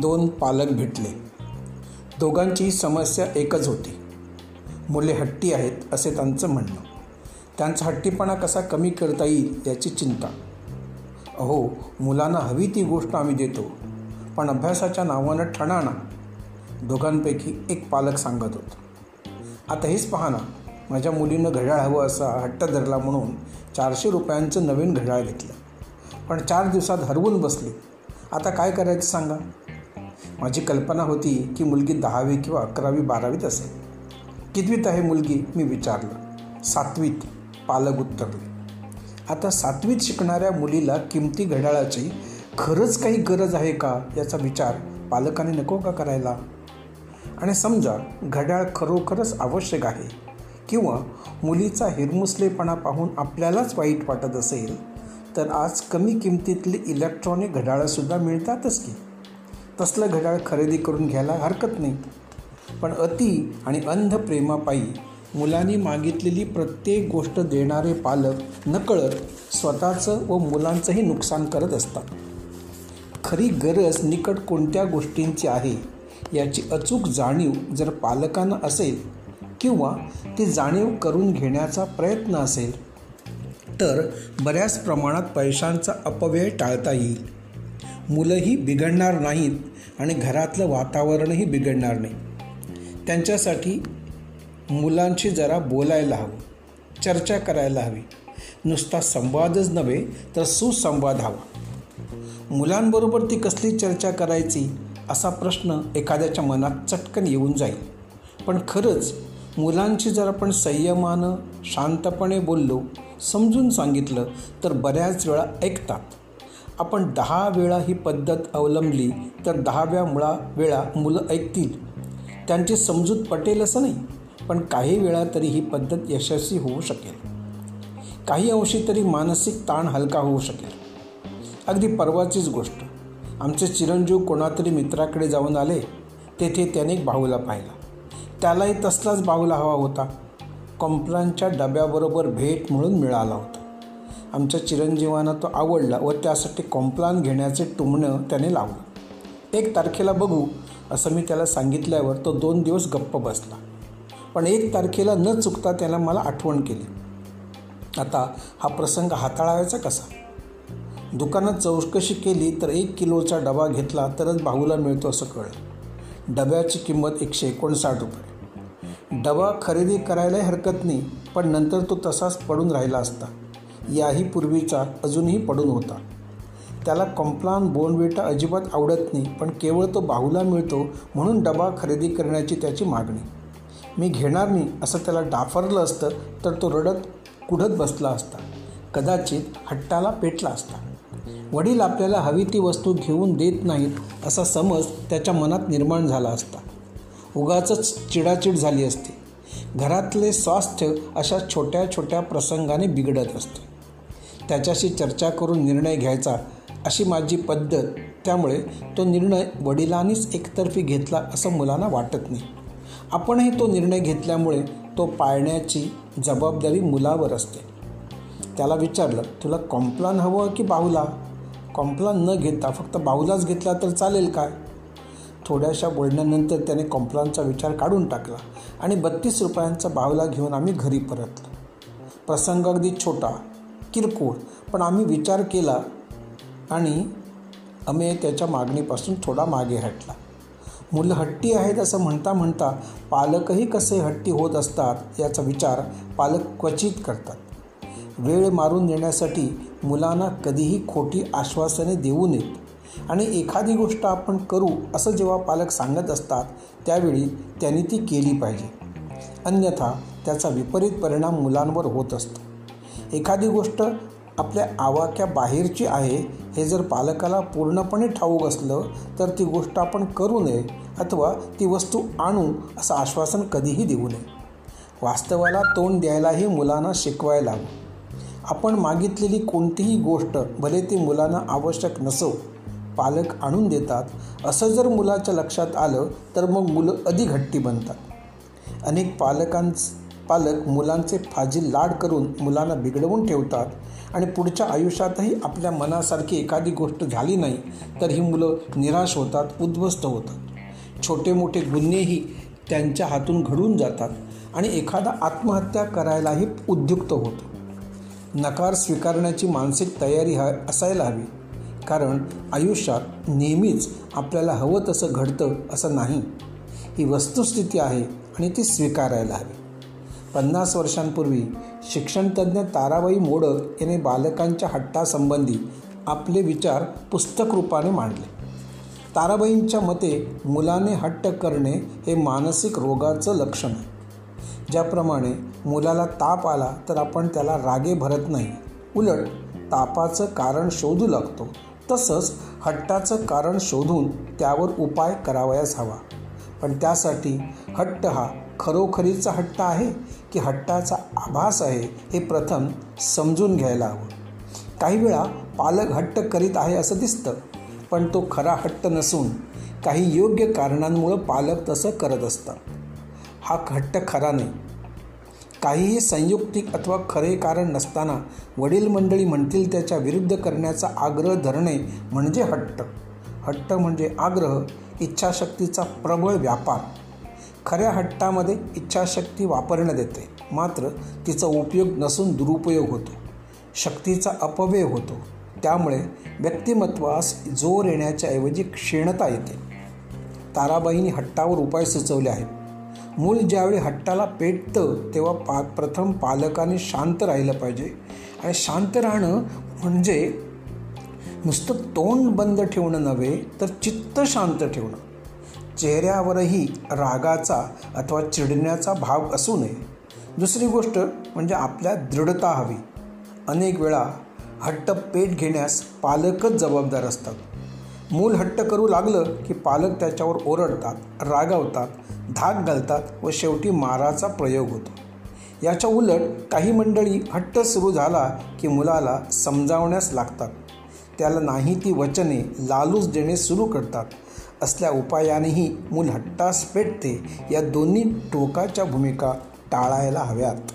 दोन पालक भेटले. दोघांची समस्या एकच होती. मुले हट्टी आहेत असे त्यांचं म्हणणं. त्यांचा हट्टीपणा कसा कमी करता येईल याची चिंता. अहो मुलांना हवी ती गोष्ट आम्ही देतो पण अभ्यासाच्या नावानं ठणाणा. दोघांपैकी एक पालक सांगत होता. आता हेच पहा ना माझ्या मुलीनं घड्याळ हवं असा हट्ट धरला म्हणून चारशे रुपयांचं नवीन घड्याळ घेतलं. पण चार दिवसात हरवून बसली. आता काय करायचं सांगा? माझी कल्पना होती की मुलगी दहावी किंवा अकरावी बारावीत असेल. कितवीत आहे मुलगी? मी विचारलं. सातवीत. पालक उत्तरले. आता सातवीत शिकणाऱ्या मुलीला किमती घड्याळाची खरंच काही गरज आहे का याचा विचार पालकाने नको का करायला? आणि समजा घड्याळ खरोखरच आवश्यक आहे किंवा मुलीचा हिरमुसलेपणा पाहून आपल्यालाच वाईट वाटत असेल तर आज कमी किमतीतली इलेक्ट्रॉनिक घड्याळंसुद्धा मिळतातच की? तसलं घड्याळ खरेदी करून घ्यायला हरकत नाही. पण अति आणि अंध प्रेमापायी मुलांनी मागितलेली प्रत्येक गोष्ट देणारे पालक नकळत स्वतःचं व मुलांचंही नुकसान करत असतात. खरी गरज निकट कोणत्या गोष्टींची आहे याची अचूक जाणीव जर पालकांना असेल किंवा ती जाणीव करून घेण्याचा प्रयत्न असेल तर बऱ्याच प्रमाणात पैशांचा अपव्यय टाळता येईल. मुलंही बिघडणार नाहीत आणि घरातलं वातावरणही बिघडणार नाही. त्यांच्यासाठी मुलांशी जरा बोलायला हवं चर्चा करायला हवी. नुसता संवादच नव्हे तर सुसंवाद हवा. मुलांबरोबर ती कसली चर्चा करायची असा प्रश्न एखाद्याच्या मनात चटकन येऊन जाईल. पण खरंच मुलांशी जर आपण संयमानं शांतपणे बोललो समजून सांगितलं तर बऱ्याच वेळा ऐकतात. आपण दहा वेळा ही पद्धत अवलंबली तर दहाव्या मुळा वेळा मुलं ऐकतील. त्यांची समजूत पटेल असं नाही पण काही वेळा तरी ही पद्धत यशस्वी होऊ शकेल. काही अंशी तरी मानसिक ताण हलका होऊ शकेल. अगदी परवाचीच गोष्ट. आमचे चिरंजीव कोणातरी मित्राकडे जाऊन आले तेथे त्याने एक बाहूला पाहिला. त्यालाही तसलाच बाहूला हवा होता. कॉम्प्लानच्या डब्याबरोबर भेट म्हणून मिळाला होता. आमच्या चिरंजीवांना तो आवडला व त्यासाठी कॉम्प्लान घेण्याचे टुमणं त्याने लावलं. एक तारखेला बघू असं मी त्याला सांगितल्यावर तो दोन दिवस गप्प बसला. पण एक तारखेला न चुकता त्याला मला आठवण केली. आता हा प्रसंग हाताळावायचा कसा? दुकानात चौकशी केली तर एक किलोचा डबा घेतला तरच भाऊला मिळतो असं कळलं. डब्याची किंमत एकशे एकोणसाठ रुपये. डबा खरेदी करायलाही हरकत नाही पण नंतर तो तसाच पडून राहिला असता. याही पूर्वीचा अजूनही पडून होता. त्याला कॉम्प्लान बोनविटा अजिबात आवडत नाही पण केवळ तो बाहूला मिळतो म्हणून डबा खरेदी करण्याची त्याची मागणी. मी घेणार नाही असं त्याला डाफरलं असतं तर तो रडत कुढत बसला असता. कदाचित हट्टाला पेटला असता. वडील आपल्याला हवी ती वस्तू घेऊन देत नाहीत असा समज त्याच्या मनात निर्माण झाला असता. उगाच चिडाचिड झाली असते. घरातले स्वास्थ्य अशा छोट्या छोट्या प्रसंगाने बिघडत असते. त्याच्याशी चर्चा करून निर्णय घ्यायचा अशी माझी पद्धत. त्यामुळे तो निर्णय वडिलांनीच एकतर्फी घेतला असं मुलांना वाटत नाही. आपणही तो निर्णय घेतल्यामुळे तो पाळण्याची जबाबदारी मुलावर असते. त्याला विचारलं तुला कॉम्प्लान हवं की बाहुला? कॉम्प्लान न घेता फक्त बाहुलाच घेतला तर चालेल काय? थोड्याशा बोलण्यानंतर त्याने कॉम्प्लानचा विचार काढून टाकला आणि बत्तीस रुपयांचा बाहुला घेऊन आम्ही घरी परतलो. प्रसंग अगदी छोटा किरकोळ. पण आम्ही विचार केला आणि आम्ही त्याच्या मागणीपासून थोडा मागे हटला. मुलं हट्टी आहेत असं म्हणता म्हणता पालकही कसे हट्टी होत असतात याचा विचार पालक क्वचित करतात. वेळ मारून नेण्यासाठी मुलांना कधीही खोटी आश्वासने देऊ नयेत. आणि एखादी गोष्ट आपण करू असं जेव्हा पालक सांगत असतात त्यावेळी त्यांनी ती केली पाहिजे. अन्यथा त्याचा विपरीत परिणाम मुलांवर होत असतो. एखादी गोष्ट आपल्या आवाक्या बाहेरची आहे हे जर पालकाला पूर्णपणे ठाऊक असलं तर ती गोष्ट आपण करू नये अथवा ती वस्तू आणू असं आश्वासन कधीही देऊ नये. वास्तवाला तोंड द्यायलाही मुलांना शिकवायला हवं आपण मागितलेली कोणतीही गोष्ट भले ती मुलांना आवश्यक नसो पालक आणून देतात. असं जर मुलाच्या लक्षात आलं तर मग मुलं अधिक हट्टी बनतात. अनेक पालकांच पालक मुलांचे फाजील लाड करून मुलांना बिघडवून ठेवतात आणि पुढच्या आयुष्यातही आपल्या मनासारखी एखादी गोष्ट झाली नाही तर ही मुलं निराश होतात उद्ध्वस्त होतात. छोटे मोठे गुन्हेही त्यांच्या हातून घडून जातात आणि एखादा आत्महत्या करायलाही उद्युक्त होतो. नकार स्वीकारण्याची मानसिक तयारी ह असायला हवी कारण आयुष्यात नेहमीच आपल्याला हवं तसं घडतं असं नाही. ही वस्तुस्थिती आहे आणि ती स्वीकारायला हवी. पन्नास वर्षांपूर्वी शिक्षणतज्ज्ञ ताराबाई मोडक याने बालकांच्या हट्टासंबंधी आपले विचार पुस्तक रूपाने मांडले. ताराबाईंच्या मते मुलाने हट्ट करणे हे मानसिक रोगाचं लक्षण आहे. ज्याप्रमाणे मुलाला ताप आला तर आपण त्याला रागे भरत नाही. उलट तापाचं कारण शोधू लागतो. तसंच हट्टाचं कारण शोधून त्यावर उपाय करावयास हवा. पण त्यासाठी हट्ट हा खरोखरीचा हट्ट आहे? की हट्टाचा आभास आहे हे प्रथम समजून घ्यायला हवं. काही वेळा पालक हट्ट करीत आहे असं दिसतं पण तो खरा हट्ट नसून काही योग्य कारणांमुळं पालक तसं करत असतात हा हट्ट खरा नाही. काहीही संयुक्तिक अथवा खरे कारण नसताना वडील मंडळी म्हणतील त्याच्या विरुद्ध करण्याचा आग्रह धरणे म्हणजे हट्ट. हट्ट म्हणजे आग्रह इच्छाशक्तीचा प्रबळ व्यापार. खऱ्या हट्टामध्ये इच्छाशक्ती वापरण्यात येते. मात्र तिचा उपयोग नसून दुरुपयोग होतो. शक्तीचा अपव्यय होतो. त्यामुळे व्यक्तिमत्वास जोर येण्याच्या ऐवजी क्षीणता येते. ताराबाईंनी हट्टावर उपाय सुचवले आहेत. मूल ज्यावेळी हट्टाला पेटतं तेव्हा पा प्रथम पालकाने शांत राहिलं पाहिजे. आणि शांत राहणं म्हणजे नुसतं तोंड बंद ठेवणं नव्हे तर चित्त शांत ठेवणं. चेहऱ्यावरही रागाचा अथवा चिडण्याचा भाव असू नये. दुसरी गोष्ट म्हणजे आपल्या दृढता हवी. अनेक वेळा हट्ट पेट घेण्यास पालकच जबाबदार असतात. मूल हट्ट करू लागलं की पालक त्याच्यावर ओरडतात रागावतात धाक घालतात व शेवटी माराचा प्रयोग होतो. याच्या उलट काही मंडळी हट्ट सुरू झाला की मुलाला समजावण्यास लागतात. त्याला नाही ती वचने लालूच देणे सुरू करतात. असल्या उपायानेही मूल हट्टास पेटते. या दोन्ही टोकाच्या भूमिका टाळायला हव्यात.